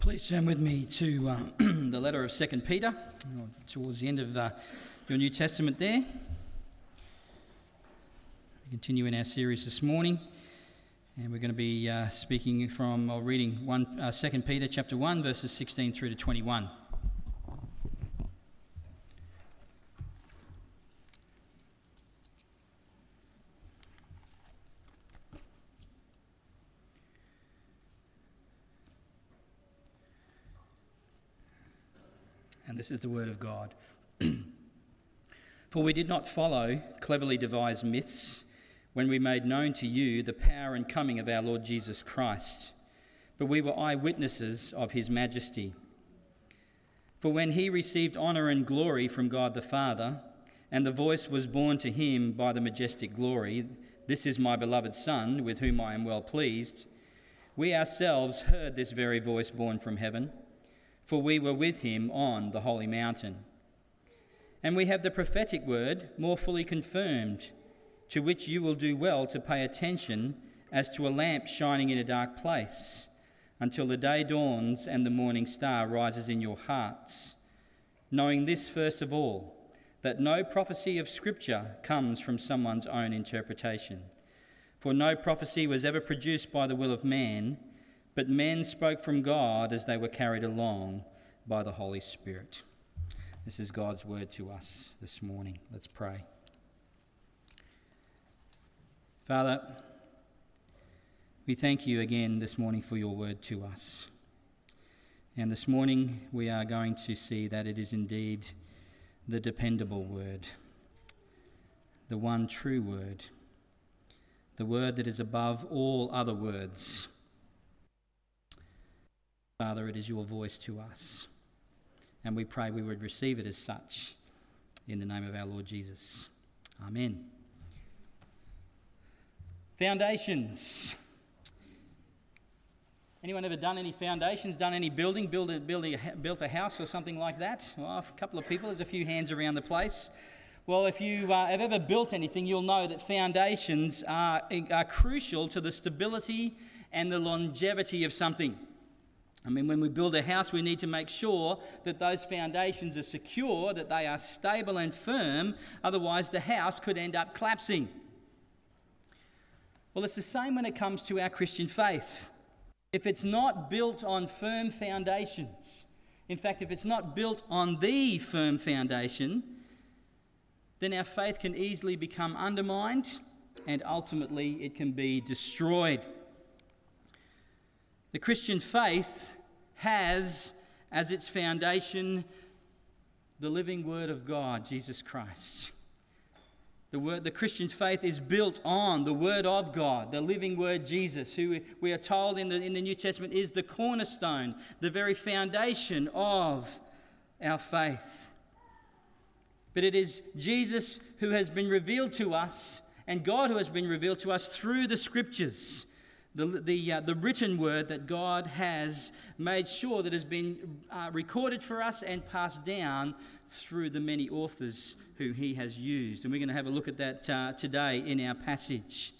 please turn with me to uh, the letter of Second Peter, towards the end of uh, your New Testament there. We continue in our series this morning, and we're going to be uh, speaking from or reading one, uh, 2 Peter chapter 1, verses 16 through to 21. And this is the word of God. For we did not follow cleverly devised myths when we made known to you the power and coming of our Lord Jesus Christ, but we were eyewitnesses of his majesty. For when he received honour and glory from God the Father, and the voice was borne to him by the majestic glory, This is my beloved Son, with whom I am well pleased, we ourselves heard this very voice borne from heaven for we were with him on the holy mountain. And we have the prophetic word more fully confirmed, to which you will do well to pay attention as to a lamp shining in a dark place, until the day dawns and the morning star rises in your hearts. Knowing this first of all, that no prophecy of Scripture comes from someone's own interpretation. For no prophecy was ever produced by the will of man but men spoke from God as they were carried along by the Holy Spirit. This is God's word to us this morning. Let's pray. Father, we thank you again this morning for your word to us. And this morning we are going to see that it is indeed the dependable word, the one true word, the word that is above all other words Father, it is your voice to us. And we pray we would receive it as such in the name of our Lord Jesus. Amen. Foundations. Anyone ever done any foundations, done any building, build a, build a, built a house or something like that? Well, a couple of people, there's a few hands around the place. Well, if you uh, have ever built anything, you'll know that foundations are, are crucial to the stability and the longevity of something. I mean, when we build a house, we need to make sure that those foundations are secure, that they are stable and firm, otherwise, the house could end up collapsing. Well, it's the same when it comes to our Christian faith. If it's not built on firm foundations, in fact, if it's not built on the firm foundation, then our faith can easily become undermined and ultimately it can be destroyed. The Christian faith has as its foundation the living Word of God, Jesus Christ. The, word, the Christian faith is built on the Word of God, the living Word Jesus, who we are told in the, in the New Testament is the cornerstone, the very foundation of our faith. But it is Jesus who has been revealed to us, and God who has been revealed to us through the Scriptures the, the, uh, the written word that God has made sure that has been uh, recorded for us and passed down through the many authors who he has used. And we're going to have a look at that uh, today in our passage.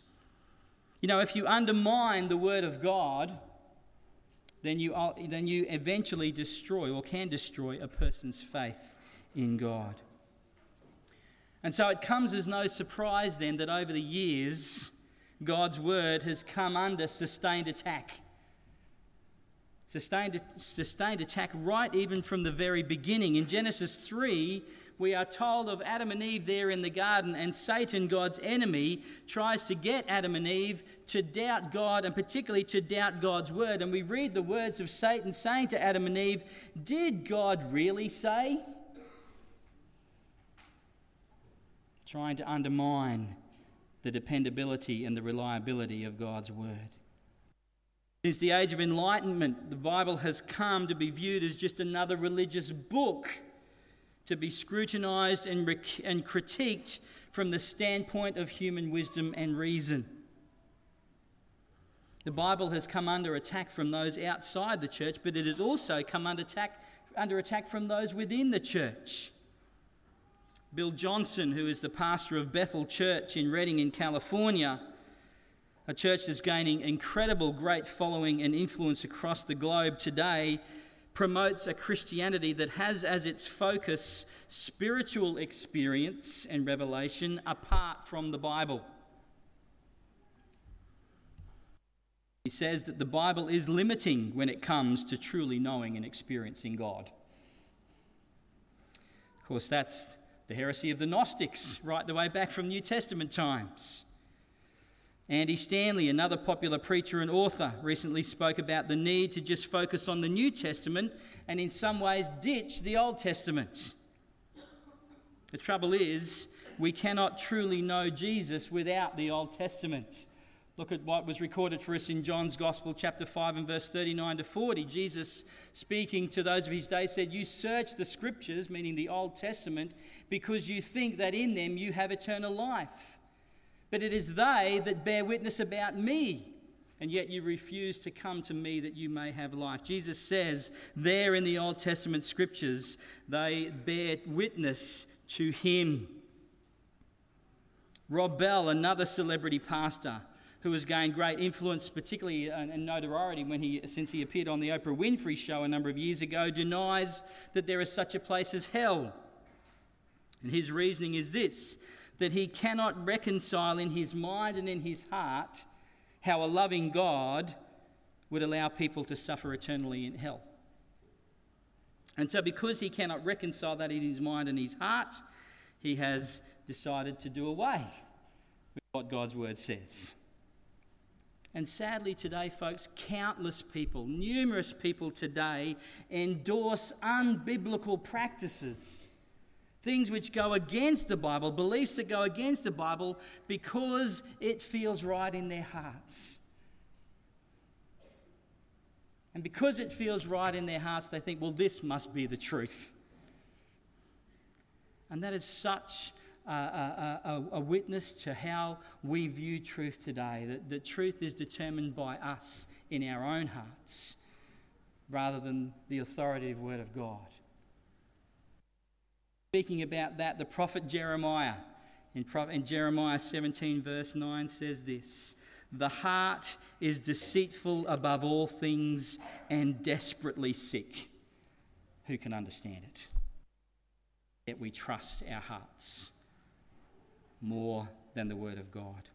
You know, if you undermine the word of God, then you, then you eventually destroy or can destroy a person's faith in God. And so it comes as no surprise then that over the years, God's word has come under sustained attack. Sustained, sustained attack right even from the very beginning. In Genesis 3, we are told of Adam and Eve there in the garden, and Satan, God's enemy, tries to get Adam and Eve to doubt God and particularly to doubt God's word. And we read the words of Satan saying to Adam and Eve, Did God really say? Trying to undermine the dependability and the reliability of God's Word. Since the age of enlightenment, the Bible has come to be viewed as just another religious book to be scrutinized and, rec- and critiqued from the standpoint of human wisdom and reason. The Bible has come under attack from those outside the church, but it has also come under attack, under attack from those within the church. Bill Johnson, who is the pastor of Bethel Church in Redding, in California, a church that's gaining incredible great following and influence across the globe today, promotes a Christianity that has as its focus spiritual experience and revelation apart from the Bible. He says that the Bible is limiting when it comes to truly knowing and experiencing God. Of course, that's the heresy of the Gnostics right the way back from New Testament times. Andy Stanley, another popular preacher and author, recently spoke about the need to just focus on the New Testament and, in some ways, ditch the Old Testament. The trouble is, we cannot truly know Jesus without the Old Testament. Look at what was recorded for us in John's Gospel, chapter 5, and verse 39 to 40. Jesus, speaking to those of his day, said, You search the scriptures, meaning the Old Testament, because you think that in them you have eternal life but it is they that bear witness about me. And yet you refuse to come to me that you may have life. Jesus says there in the Old Testament scriptures, they bear witness to him. Rob Bell, another celebrity pastor who has gained great influence, particularly uh, and notoriety when he, since he appeared on the Oprah Winfrey show a number of years ago, denies that there is such a place as hell. And his reasoning is this that he cannot reconcile in his mind and in his heart how a loving God would allow people to suffer eternally in hell. And so, because he cannot reconcile that in his mind and his heart, he has decided to do away with what God's word says. And sadly, today, folks, countless people, numerous people today, endorse unbiblical practices things which go against the Bible, beliefs that go against the Bible, because it feels right in their hearts. And because it feels right in their hearts, they think, well, this must be the truth. And that is such a, a, a, a witness to how we view truth today that, that truth is determined by us in our own hearts rather than the authoritative Word of God. Speaking about that, the prophet Jeremiah in, in Jeremiah 17, verse 9 says this The heart is deceitful above all things and desperately sick. Who can understand it? Yet we trust our hearts more than the Word of God.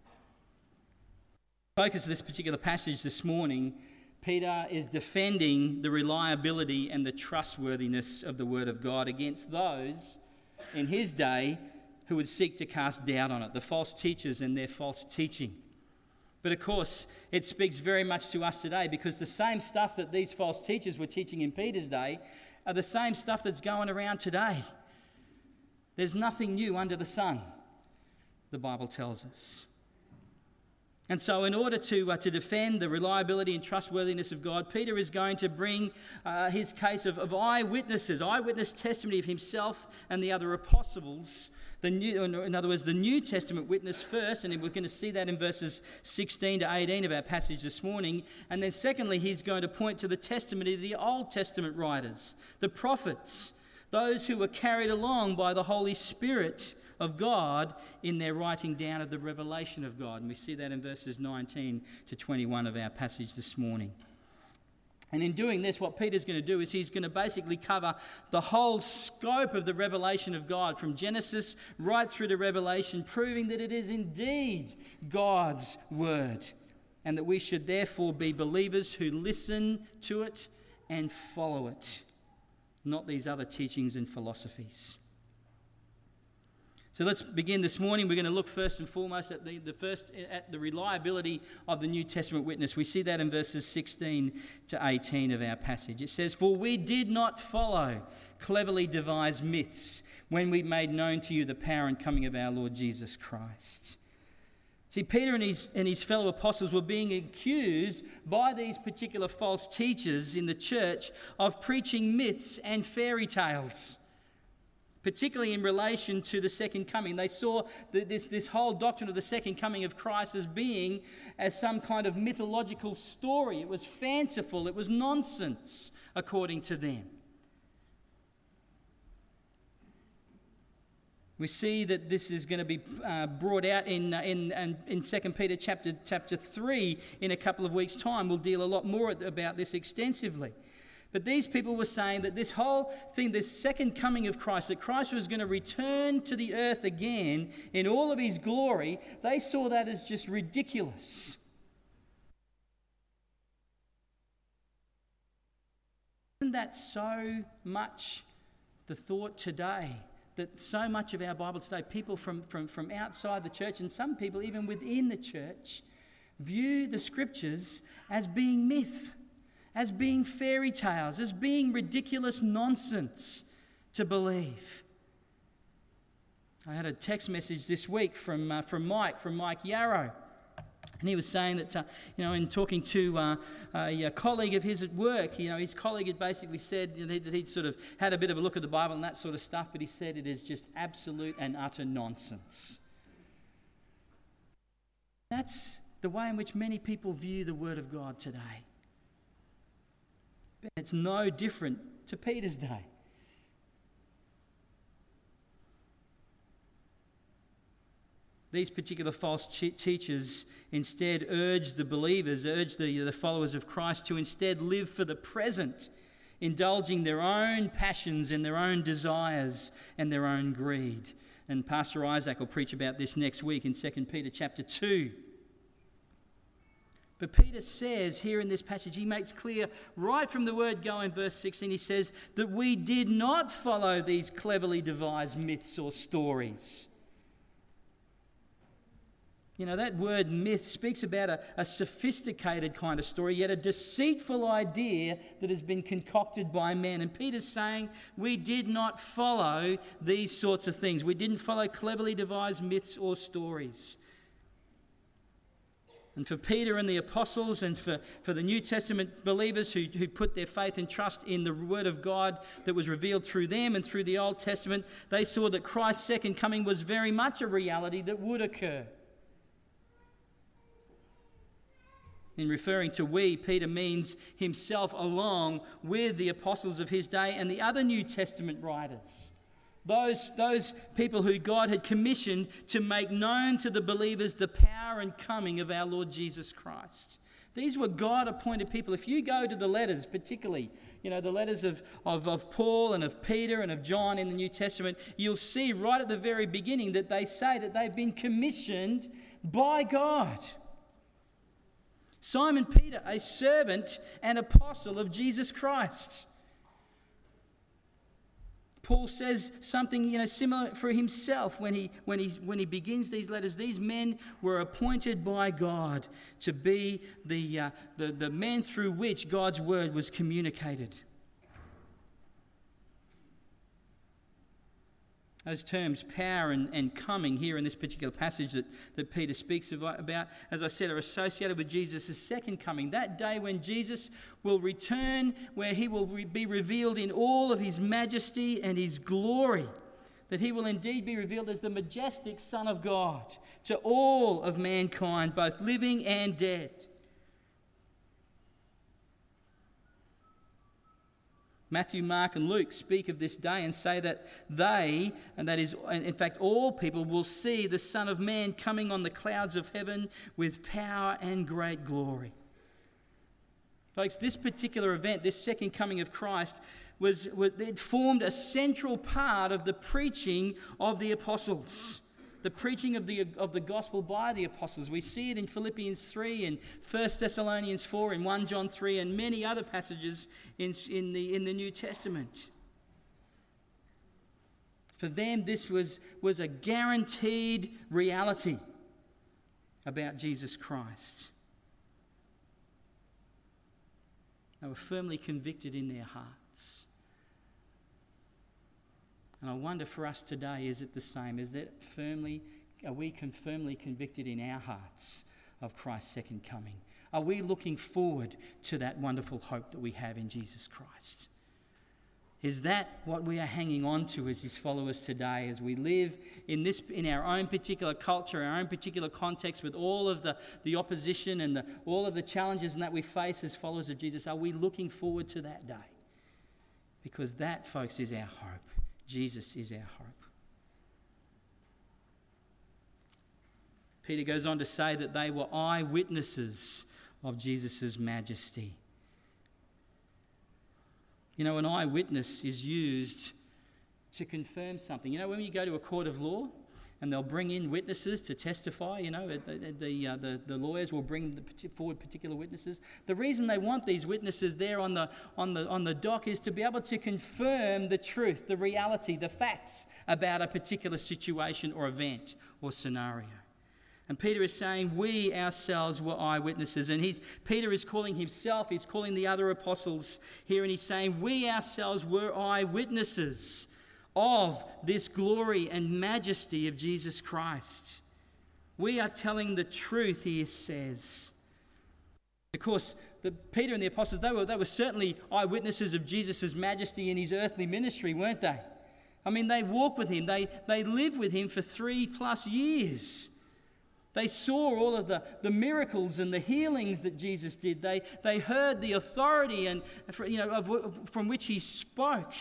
Focus of this particular passage this morning, Peter is defending the reliability and the trustworthiness of the Word of God against those in his day who would seek to cast doubt on it, the false teachers and their false teaching. But of course, it speaks very much to us today because the same stuff that these false teachers were teaching in Peter's day are the same stuff that's going around today. There's nothing new under the sun, the Bible tells us. And so, in order to, uh, to defend the reliability and trustworthiness of God, Peter is going to bring uh, his case of, of eyewitnesses, eyewitness testimony of himself and the other apostles. The new, in other words, the New Testament witness first, and we're going to see that in verses 16 to 18 of our passage this morning. And then, secondly, he's going to point to the testimony of the Old Testament writers, the prophets, those who were carried along by the Holy Spirit of God in their writing down of the revelation of God. And we see that in verses 19 to 21 of our passage this morning. And in doing this, what Peter's going to do is he's going to basically cover the whole scope of the revelation of God from Genesis right through to Revelation, proving that it is indeed God's word. And that we should therefore be believers who listen to it and follow it, not these other teachings and philosophies. So let's begin this morning. We're going to look first and foremost at the, the first at the reliability of the New Testament witness. We see that in verses 16 to 18 of our passage. It says, For we did not follow cleverly devised myths when we made known to you the power and coming of our Lord Jesus Christ. See, Peter and his, and his fellow apostles were being accused by these particular false teachers in the church of preaching myths and fairy tales particularly in relation to the second coming. They saw this, this whole doctrine of the second coming of Christ as being as some kind of mythological story. It was fanciful, it was nonsense, according to them. We see that this is going to be uh, brought out in, uh, in, in 2 Peter chapter, chapter 3 in a couple of weeks' time. We'll deal a lot more about this extensively. But these people were saying that this whole thing, this second coming of Christ, that Christ was going to return to the earth again in all of his glory, they saw that as just ridiculous. Isn't that so much the thought today? that so much of our Bible today, people from, from, from outside the church and some people even within the church, view the scriptures as being myth, as being fairy tales, as being ridiculous nonsense to believe. I had a text message this week from, uh, from Mike, from Mike Yarrow. And he was saying that, uh, you know, in talking to uh, a, colleague of his at work, you know, his colleague had basically said you know, that he'd sort of had a bit of a look at the Bible and that sort of stuff, but he said it is just absolute and utter nonsense. That's the way in which many people view the Word of God today. It's no different to Peter's day. These particular false teachers instead urge the believers, urge the, the followers of Christ to instead live for the present, indulging their own passions and their own desires and their own greed. And Pastor Isaac will preach about this next week in 2 Peter chapter 2. But Peter says here in this passage, he makes clear right from the word go in verse 16, he says that we did not follow these cleverly devised myths or stories you know, that word myth speaks about a, a, sophisticated kind of story, yet a deceitful idea that has been concocted by men. And Peter's saying we did not follow these sorts of things. We didn't follow cleverly devised myths or stories. And for Peter and the apostles, and for, for the New Testament believers who, who put their faith and trust in the Word of God that was revealed through them and through the Old Testament, they saw that Christ's second coming was very much a reality that would occur. In referring to we, Peter means himself along with the apostles of his day and the other New Testament writers. Those, those people who God had commissioned to make known to the believers the power and coming of our Lord Jesus Christ. These were God appointed people. If you go to the letters, particularly, you know, the letters of, of, of Paul and of Peter and of John in the New Testament, you'll see right at the very beginning that they say that they've been commissioned by God. Simon Peter, a servant and apostle of Jesus Christ. Paul says something you know, similar for himself when he, when, he, when he begins these letters. These men were appointed by God to be the, uh, the, the men through which God's word was communicated. Those terms, power and, and coming, here in this particular passage that, that Peter speaks about, as I said, are associated with Jesus' second coming. That day when Jesus will return, where he will re- be revealed in all of his majesty and his glory. That he will indeed be revealed as the majestic Son of God to all of mankind, both living and dead. Matthew, Mark, and Luke speak of this day and say that they, and that is, in fact, all people, will see the Son of Man coming on the clouds of heaven with power and great glory. Folks, this particular event, this second coming of Christ, was, was it formed a central part of the preaching of the apostles the preaching of the, of the gospel by the apostles. We see it in Philippians 3 and 1 Thessalonians 4 and 1 John 3 and many other passages in, in, the, in the New Testament. For them, this was, was a guaranteed reality about Jesus Christ. They were firmly convicted in their hearts. And I wonder for us today, is it the same? Is that firmly, are we firmly convicted in our hearts of Christ's second coming? Are we looking forward to that wonderful hope that we have in Jesus Christ? Is that what we are hanging on to as his followers today as we live in, this, in our own particular culture, our own particular context, with all of the, the opposition and the, all of the challenges that we face as followers of Jesus? Are we looking forward to that day? Because that, folks, is our hope. Jesus is our hope. Peter goes on to say that they were eyewitnesses of Jesus' majesty. You know, an eyewitness is used to confirm something. You know, when you go to a court of law and they'll bring in witnesses to testify. You know, the, the, uh, the, the, lawyers will bring forward particular witnesses. The reason they want these witnesses there on the, on, the, on the dock is to be able to confirm the truth, the reality, the facts about a particular situation or event or scenario. And Peter is saying, We ourselves were eyewitnesses. And he's, Peter is calling himself, he's calling the other apostles here, and he's saying, We ourselves were eyewitnesses of this glory and majesty of Jesus Christ. We are telling the truth, he says. Of course, the, Peter and the apostles, they were, they were certainly eyewitnesses of Jesus' majesty in his earthly ministry, weren't they? I mean, they walked with him, they, they lived with him for three plus years. They saw all of the, the miracles and the healings that Jesus did. They, they heard the authority and, you know, of, from which he spoke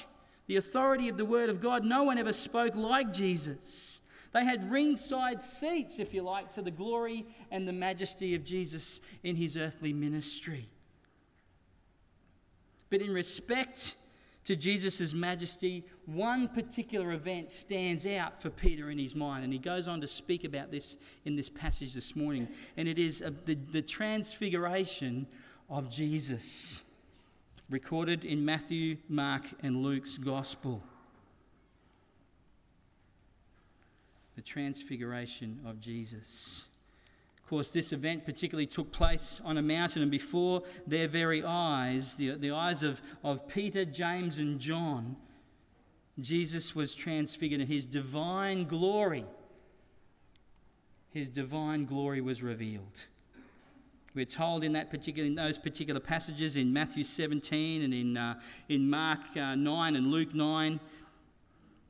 the authority of the Word of God. No one ever spoke like Jesus. They had ringside seats, if you like, to the glory and the majesty of Jesus in his earthly ministry. But in respect to Jesus' majesty, one particular event stands out for Peter in his mind, and he goes on to speak about this in this passage this morning, and it is uh, the, the transfiguration of Jesus recorded in Matthew, Mark, and Luke's Gospel. The transfiguration of Jesus. Of course, this event particularly took place on a mountain, and before their very eyes, the, the eyes of, of Peter, James, and John, Jesus was transfigured, and his divine glory, his divine glory was revealed. We're told in, that particular, in those particular passages in Matthew 17 and in, uh, in Mark uh, 9 and Luke 9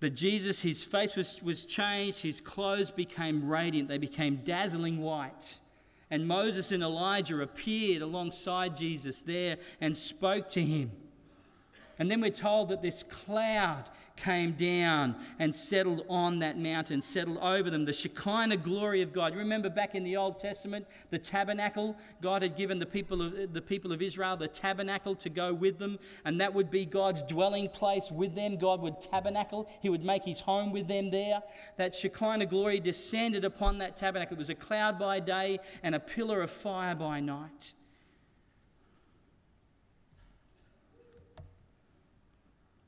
that Jesus, his face was, was changed, his clothes became radiant, they became dazzling white. And Moses and Elijah appeared alongside Jesus there and spoke to him. And then we're told that this cloud came down and settled on that mountain, settled over them. The Shekinah glory of God. Remember back in the Old Testament, the tabernacle? God had given the people of, the people of Israel the tabernacle to go with them, and that would be God's dwelling place with them. God would tabernacle, He would make His home with them there. That Shekinah glory descended upon that tabernacle. It was a cloud by day and a pillar of fire by night.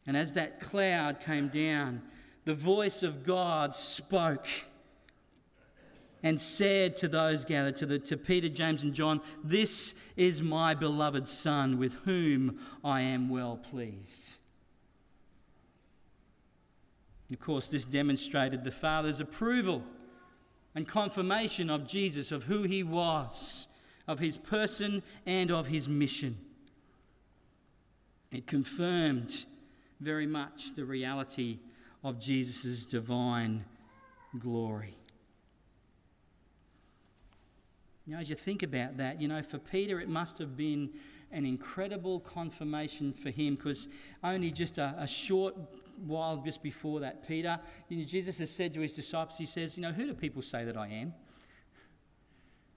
And as that cloud came down, the voice of God spoke and said to those gathered, to, the, to Peter, James, and John, This is my beloved Son, with whom I am well pleased. Of course, this demonstrated the Father's approval and confirmation of Jesus, of who he was, of his person, and of his mission. It confirmed very much the reality of Jesus' divine glory. Now, as you think about that, you know, for Peter, it must have been an incredible confirmation for him because only just a, a, short while just before that, Peter, you know, Jesus has said to his disciples, He says, You know, who do people say that I am?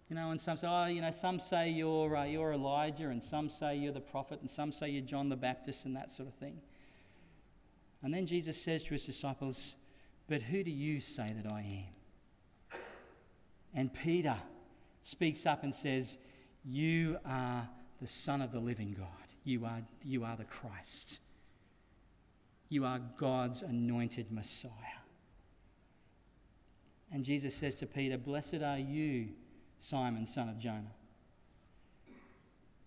You know, and some say, oh, you know, some say you're, uh, you're Elijah, and some say you're the prophet, and some say you're John the Baptist, and that sort of thing. And then Jesus says to his disciples, But who do you say that I am? And Peter speaks up and says, You are the Son of the living God. You are, you are the Christ. You are God's anointed Messiah. And Jesus says to Peter, Blessed are you, Simon, son of Jonah.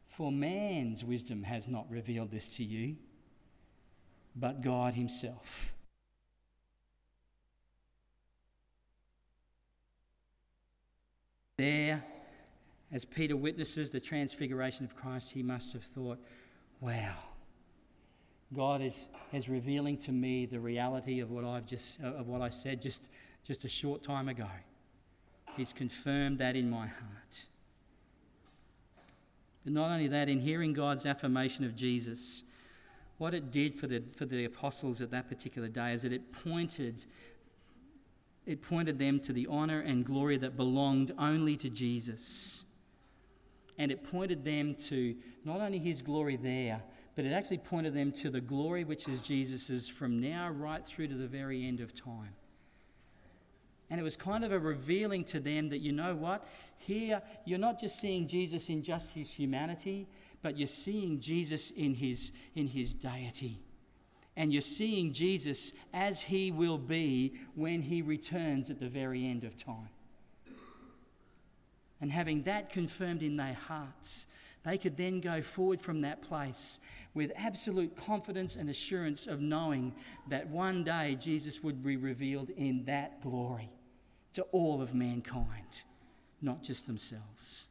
For man's wisdom has not revealed this to you but God Himself. There, as Peter witnesses the transfiguration of Christ, he must have thought, wow, God is, is revealing to me the reality of what I've just of what I said just, just a short time ago. He's confirmed that in my heart. But not only that, in hearing God's affirmation of Jesus, what it did for the, for the apostles at that particular day is that it pointed it pointed them to the honor and glory that belonged only to Jesus. And it pointed them to not only his glory there, but it actually pointed them to the glory which is Jesus's from now right through to the very end of time. And it was kind of a revealing to them that, you know what? Here, you're not just seeing Jesus in just his humanity, but you're seeing Jesus in his, in his deity. And you're seeing Jesus as he will be when he returns at the very end of time. And having that confirmed in their hearts, they could then go forward from that place with absolute confidence and assurance of knowing that one day Jesus would be revealed in that glory to all of mankind, not just themselves.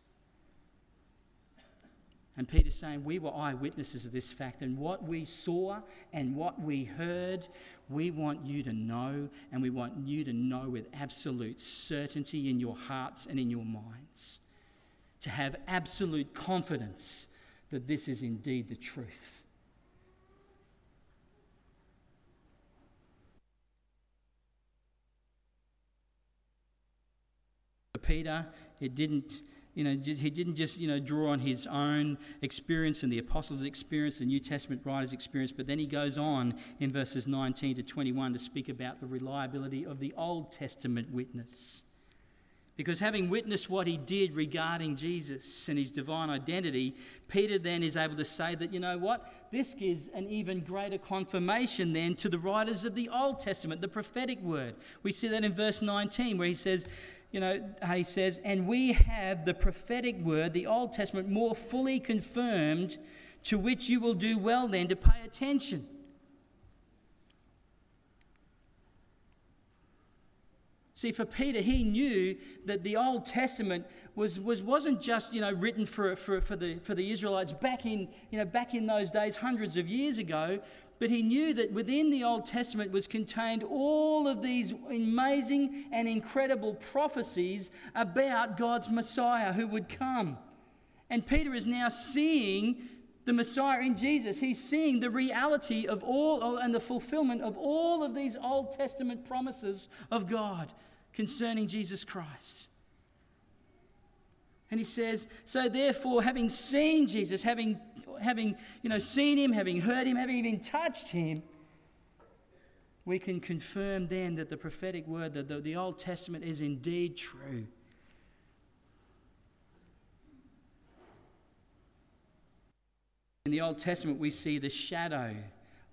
And Peter's saying, We were eyewitnesses of this fact, and what we saw and what we heard, we want you to know, and we want you to know with absolute certainty in your hearts and in your minds. To have absolute confidence that this is indeed the truth. Peter, it didn't, you know, he didn't just, you know, draw on his own experience and the apostles' experience, the New Testament writers' experience, but then he goes on in verses 19 to 21 to speak about the reliability of the Old Testament witness. Because having witnessed what he did regarding Jesus and his divine identity, Peter then is able to say that, you know what? This gives an even greater confirmation then to the writers of the Old Testament, the prophetic word. We see that in verse 19 where he says, you know, he says, and we have the prophetic word, the Old Testament, more fully confirmed, to which you will do well then to pay attention. See, for Peter, he knew that the Old Testament was, was, wasn't just you know, written for, for, for, the, for the Israelites back in, you know, back in those days, hundreds of years ago, but he knew that within the Old Testament was contained all of these amazing and incredible prophecies about God's Messiah who would come. And Peter is now seeing the Messiah in Jesus. He's seeing the reality of all and the fulfillment of all of these Old Testament promises of God concerning Jesus Christ. And he says, So therefore, having seen Jesus, having having you know, seen him, having heard him, having even touched him, we can confirm then that the prophetic word, that the, the Old Testament is indeed true. In the Old Testament, we see the shadow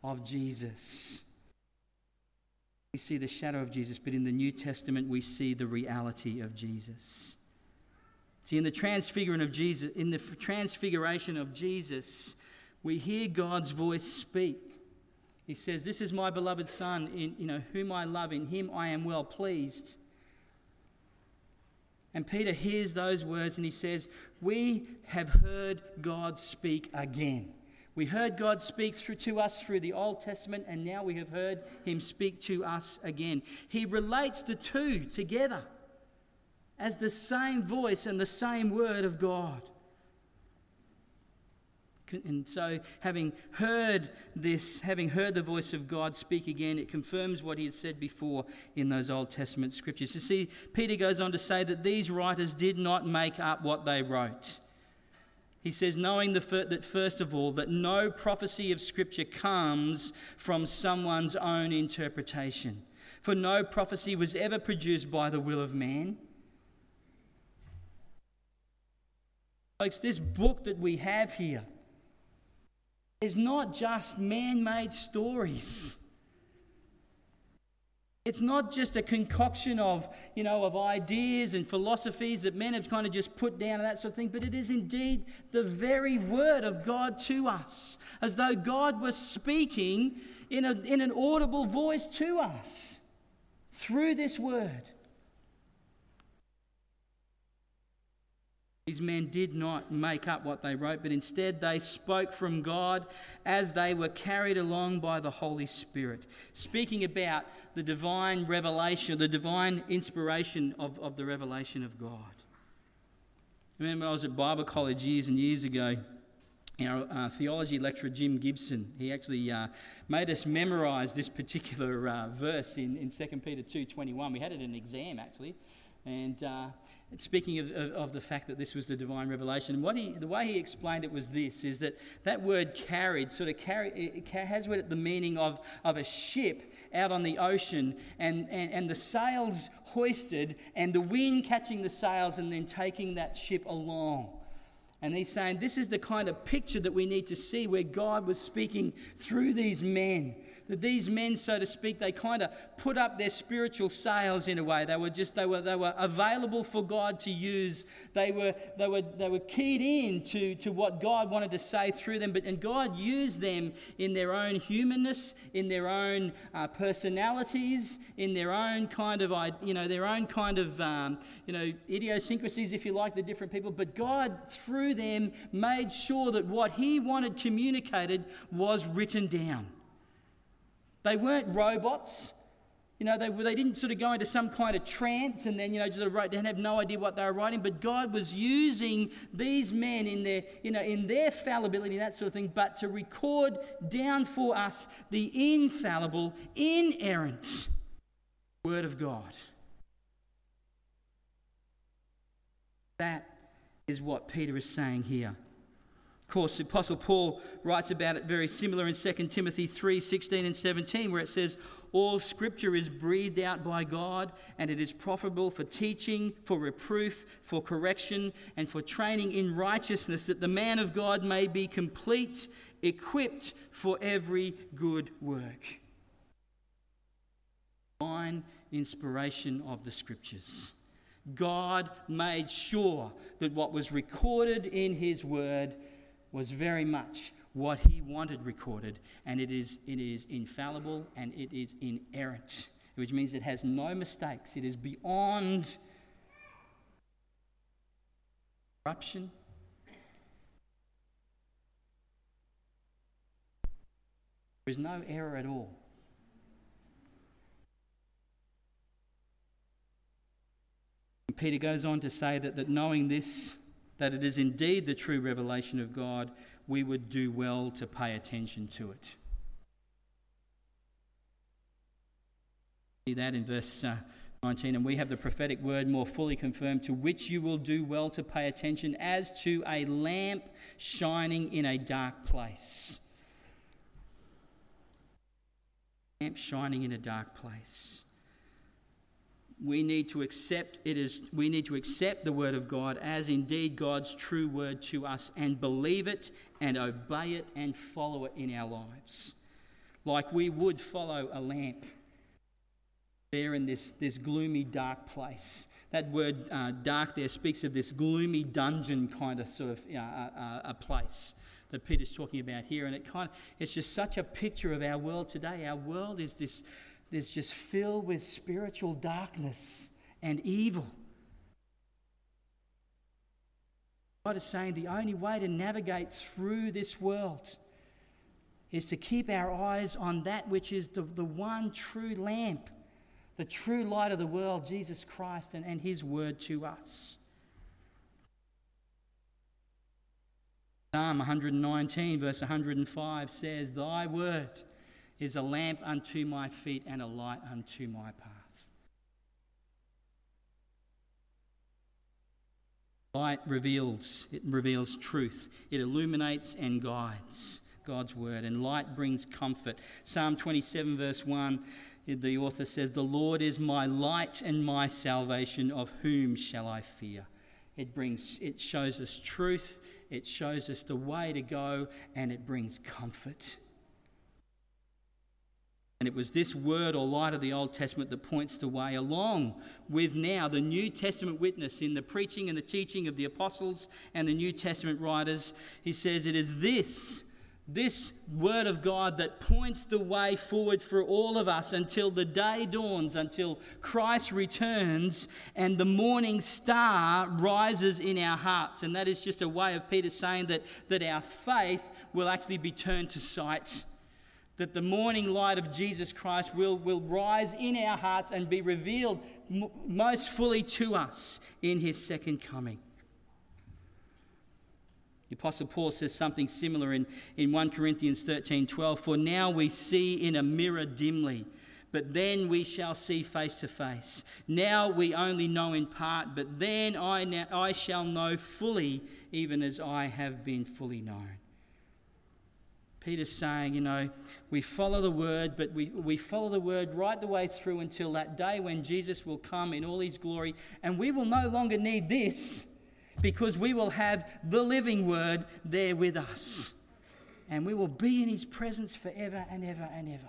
of Jesus. We see the shadow of Jesus, but in the New Testament, we see the reality of Jesus. See, in the transfiguration of Jesus, in the transfiguration of Jesus, we hear God's voice speak. He says, This is my beloved Son, in you know, whom I love, in him I am well pleased. And Peter hears those words and he says, We have heard God speak again. We heard God speak through to us through the Old Testament, and now we have heard him speak to us again. He relates the two together as the same voice and the same word of God. And so, having heard this, having heard the voice of God speak again, it confirms what he had said before in those Old Testament scriptures. You see, Peter goes on to say that these writers did not make up what they wrote. He says, knowing the, that first of all, that no prophecy of Scripture comes from someone's own interpretation. For no prophecy was ever produced by the will of man Folks, this book that we have here is not just man made stories. It's not just a concoction of, you know, of ideas and philosophies that men have kind of just put down and that sort of thing, but it is indeed the very word of God to us, as though God was speaking in, a, in an audible voice to us through this word. These men did not make up what they wrote, but instead they spoke from God as they were carried along by the Holy Spirit, speaking about the divine revelation, the divine inspiration of, of the revelation of God. Remember, I was at Bible college years and years ago, our uh, theology lecturer Jim Gibson, he actually uh, made us memorize this particular uh, verse in, in 2 Peter 2.21. We had it in an exam, actually. And uh, speaking of, of, of, the fact that this was the divine revelation, what he, the way he explained it was this, is that that word carried sort of carry, it has the meaning of, of a ship out on the ocean and, and, and the sails hoisted and the wind catching the sails and then taking that ship along. And he's saying this is the kind of picture that we need to see where God was speaking through these men that these men, so to speak, they kind of put up their spiritual sails in a way. They were just, they were, they were available for God to use. They were, they were, they were keyed in to, to what God wanted to say through them. But, and God used them in their own humanness, in their own uh, personalities, in their own kind of, you know, their own kind of, um, you know, idiosyncrasies, if you like, the different people. But God, through them, made sure that what He wanted communicated was written down. They weren't robots. You know, they, they didn't sort of go into some kind of trance and then, you know, just write down, have no idea what they were writing. But God was using these men in their, you know, in their fallibility, and that sort of thing, but to record down for us the infallible, inerrant Word of God. That is what Peter is saying here. Of course, the Apostle Paul writes about it very similar in 2 Timothy 3 16 and 17, where it says, All scripture is breathed out by God, and it is profitable for teaching, for reproof, for correction, and for training in righteousness, that the man of God may be complete, equipped for every good work. Divine inspiration of the scriptures. God made sure that what was recorded in his word was very much what he wanted recorded, and it is, it is infallible and it is inerrant, which means it has no mistakes. It is beyond corruption. There is no error at all. Peter goes on to say that, that knowing this, that it is indeed the true revelation of God, we would do well to pay attention to it. See that in verse uh, 19. And we have the prophetic word more fully confirmed, to which you will do well to pay attention as to a lamp shining in a dark place. Lamp shining in a dark place we need to accept it is we need to accept the word of God as indeed God's true word to us and believe it and obey it and follow it in our lives. Like we would follow a lamp there in this, this gloomy dark place. That word uh, dark there speaks of this gloomy dungeon kind of sort of uh, uh, a place that Peter's talking about here. And it kind of it's just such a picture of our world today. Our world is this that's just filled with spiritual darkness and evil. God is saying the only way to navigate through this world is to keep our eyes on that which is the, the one true lamp, the true light of the world, Jesus Christ, and, and His word to us. Psalm 119, verse 105 says, Thy word is a lamp unto my feet and a light unto my path. Light reveals, it reveals truth. It illuminates and guides God's word, and light brings comfort. Psalm 27, verse 1, the author says, The Lord is my light and my salvation, of whom shall I fear? It brings, it shows us truth, it shows us the way to go, and it brings comfort. And it was this word or light of the Old Testament that points the way, along with now the New Testament witness in the preaching and the teaching of the apostles and the New Testament writers. He says, It is this, this word of God that points the way forward for all of us until the day dawns, until Christ returns and the morning star rises in our hearts. And that is just a way of Peter saying that, that our faith will actually be turned to sight that the morning light of Jesus Christ will, will rise in our hearts and be revealed m- most fully to us in his second coming. The Apostle Paul says something similar in, in 1 Corinthians 13 12. For now we see in a mirror dimly, but then we shall see face to face. Now we only know in part, but then I, now, I shall know fully, even as I have been fully known. Peter's saying, you know, we follow the word, but we, we follow the word right the way through until that day when Jesus will come in all his glory, and we will no longer need this because we will have the living word there with us. And we will be in his presence forever and ever and ever.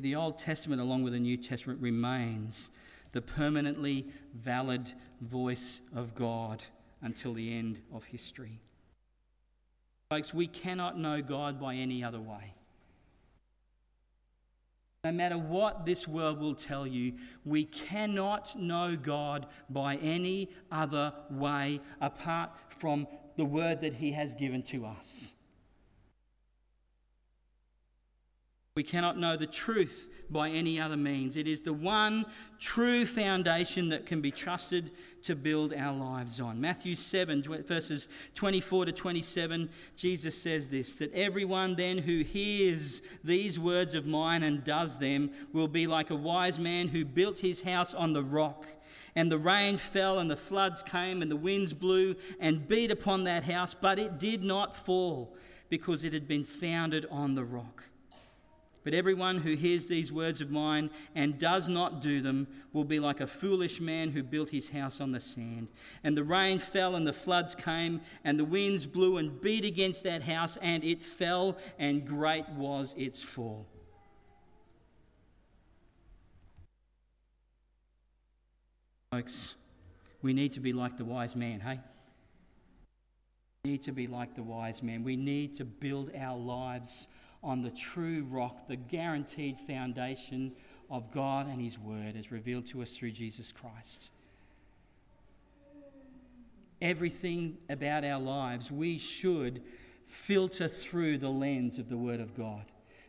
The Old Testament, along with the New Testament, remains the permanently valid voice of God until the end of history. Folks, we cannot know God by any other way. No matter what this world will tell you, we cannot know God by any other way apart from the word that He has given to us. We cannot know the truth by any other means. It is the one true foundation that can be trusted to build our lives on. Matthew 7, verses 24 to 27, Jesus says this that everyone then who hears these words of mine and does them will be like a wise man who built his house on the rock. And the rain fell, and the floods came, and the winds blew and beat upon that house, but it did not fall because it had been founded on the rock. But everyone who hears these words of mine and does not do them will be like a foolish man who built his house on the sand. And the rain fell, and the floods came, and the winds blew and beat against that house, and it fell, and great was its fall. Folks, we need to be like the wise man, hey? We need to be like the wise man. We need to build our lives on the true rock, the guaranteed foundation of God and His Word as revealed to us through Jesus Christ. Everything about our lives, we should filter through the lens of the Word of God.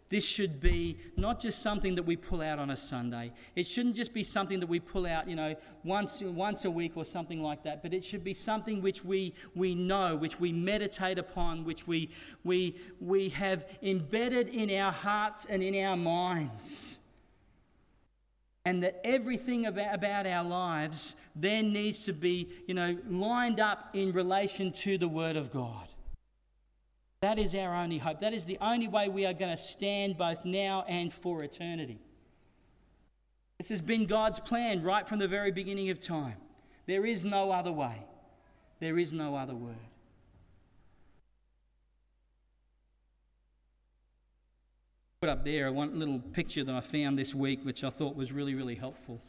This should be not just something that we pull out on a Sunday. It shouldn't just be something that we pull out, you know, once, once a week or something like that, but it should be something which we, we know, which we meditate upon, which we, we, we have embedded in our hearts and in our minds. And that everything about, about our lives then needs to be, you know, lined up in relation to the Word of God. That is our only hope. That is the only way we are going to stand both now and for eternity. This has been God's plan right from the very beginning of time. There is no other way, there is no other word. Put up there one little picture that I found this week, which I thought was really, really helpful.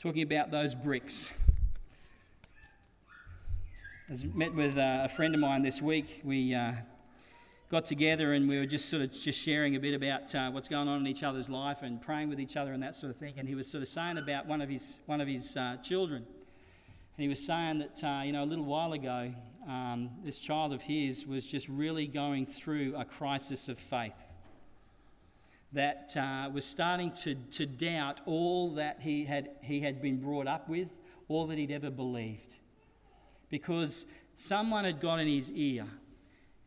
Talking about those bricks. I met with uh, a friend of mine this week. We uh, got together and we were just sort of just sharing a bit about uh, what's going on in each other's life and praying with each other and that sort of thing. And he was sort of saying about one of his one of his uh, children, and he was saying that uh, you know a little while ago, um, this child of his was just really going through a crisis of faith. That uh, was starting to, to doubt all that he had, he had been brought up with, all that he'd ever believed. Because someone had got in his ear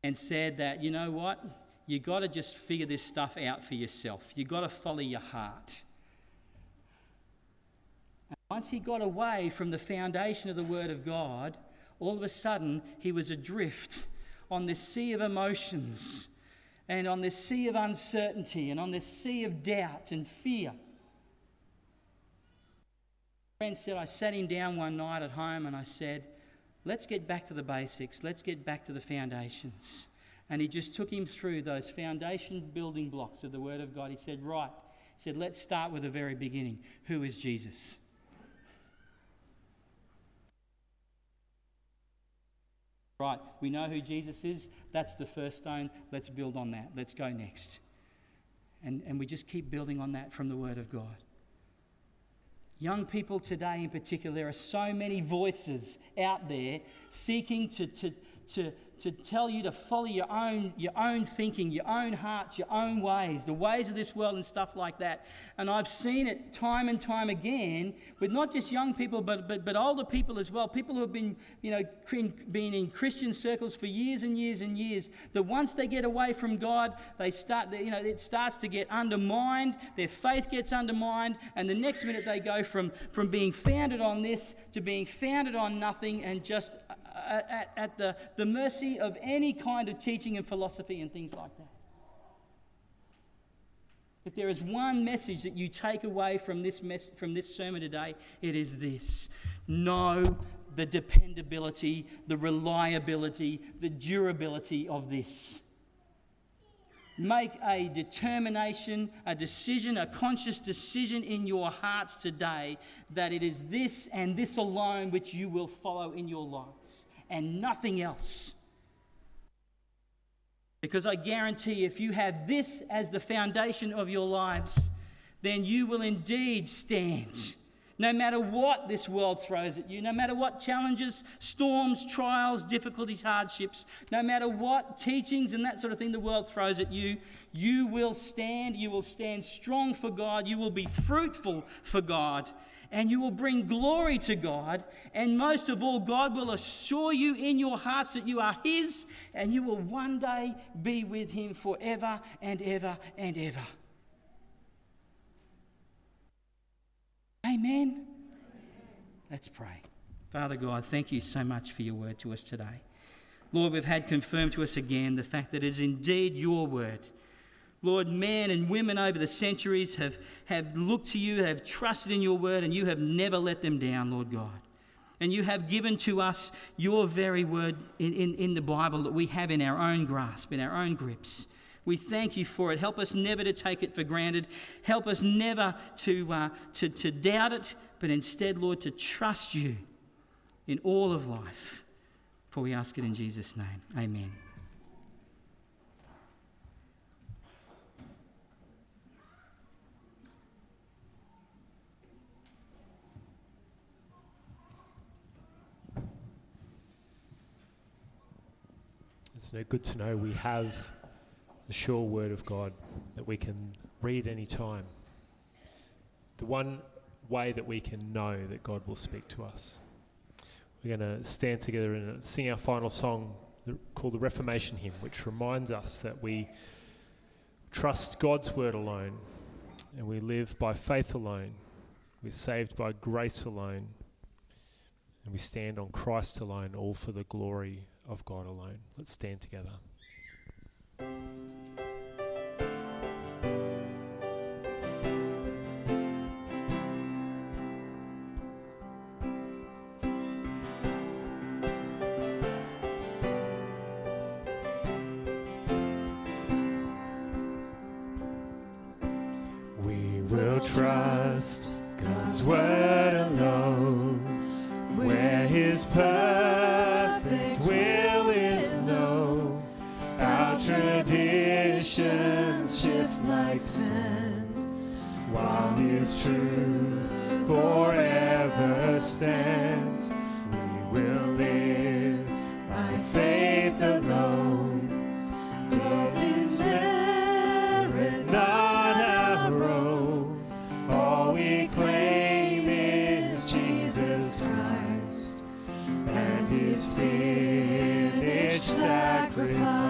and said that, you know what? You've got to just figure this stuff out for yourself. You've got to follow your heart. And once he got away from the foundation of the Word of God, all of a sudden he was adrift on this sea of emotions and on this sea of uncertainty and on this sea of doubt and fear. friend said, I sat him down one night at home and I said, let's get back to the basics, let's get back to the foundations. And he just took him through those foundation building blocks of the Word of God. He said, Right. He said, Let's start with the very beginning. Who is Jesus? Right, we know who Jesus is. That's the first stone. Let's build on that. Let's go next. And, and we just keep building on that from the Word of God. Young people today, in particular, there are so many voices out there seeking to, to, to, to tell you to follow your own, your own thinking, your own hearts, your own ways, the ways of this world and stuff like that. And I've seen it time and time again with not just young people, but, but, but older people as well. People who have been, you know, been in Christian circles for years and years and years. That once they get away from God, they start, you know, it starts to get undermined. Their faith gets undermined. And the next minute they go from, from being founded on this to being founded on nothing and just at, at the, the mercy of any kind of teaching and philosophy and things like that. If there is one message that you take away from this, mess, from this sermon today, it is this know the dependability, the reliability, the durability of this. Make a determination, a decision, a conscious decision in your hearts today that it is this and this alone which you will follow in your lives and nothing else. Because I guarantee if you have this as the foundation of your lives, then you will indeed stand. No matter what this world throws at you, no matter what challenges, storms, trials, difficulties, hardships, no matter what teachings and that sort of thing the world throws at you, you will stand. You will stand strong for God. You will be fruitful for God and you will bring glory to God. And most of all, God will assure you in your hearts that you are His and you will one day be with Him forever and ever and ever. Amen. Let's pray. Father God, thank you so much for your word to us today. Lord, we've had confirmed to us again the fact that it is indeed your word Lord, men and women over the centuries have, have looked to you, have trusted in your word, and you have never let them down, Lord God. And you have given to us your very word in, in, in the Bible that we have in our own grasp, in our own grips. We thank you for it. Help us never to take it for granted. Help us never to, uh, to, to doubt it, but instead, Lord, to trust you in all of life. For we ask it in Jesus' name. Amen. It's good to know we have the sure word of God that we can read any time. The one way that we can know that God will speak to us. We're going to stand together and sing our final song called the Reformation Hymn, which reminds us that we trust God's word alone and we live by faith alone. We're saved by grace alone and we stand on Christ alone, all for the glory of God alone. Let's stand together. His finished sacrifice.